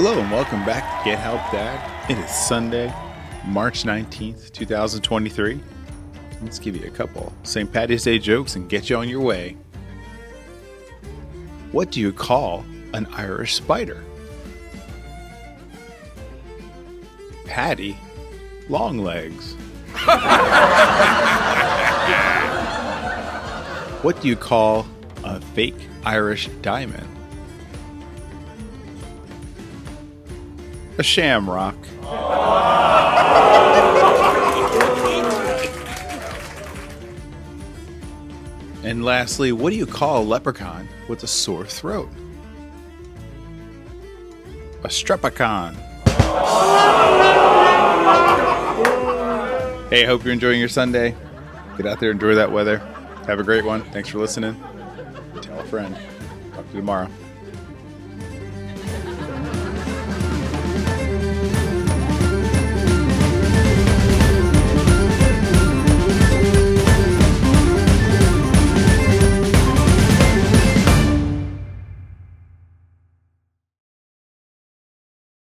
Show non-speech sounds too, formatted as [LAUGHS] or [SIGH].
Hello and welcome back to Get Help Dad. It is Sunday, March 19th, 2023. Let's give you a couple St. Patty's Day jokes and get you on your way. What do you call an Irish spider? Patty long legs. [LAUGHS] what do you call a fake Irish diamond? A shamrock. and lastly, what do you call a leprechaun with a sore throat? A strepacon. Hey, hope you're enjoying your Sunday. Get out there, enjoy that weather. Have a great one. Thanks for listening. Tell a friend. Talk to you tomorrow.